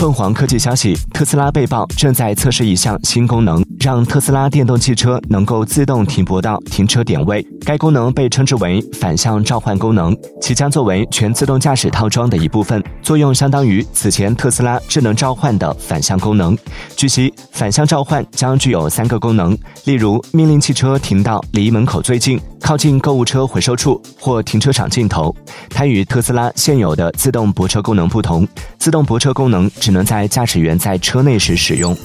凤凰科技消息，特斯拉被曝正在测试一项新功能，让特斯拉电动汽车能够自动停泊到停车点位。该功能被称之为反向召唤功能，其将作为全自动驾驶套装的一部分，作用相当于此前特斯拉智能召唤的反向功能。据悉，反向召唤将具有三个功能，例如命令汽车停到离门口最近、靠近购物车回收处或停车场尽头。它与特斯拉现有的自动泊车功能不同，自动泊车功能只能在驾驶员在车内时使用。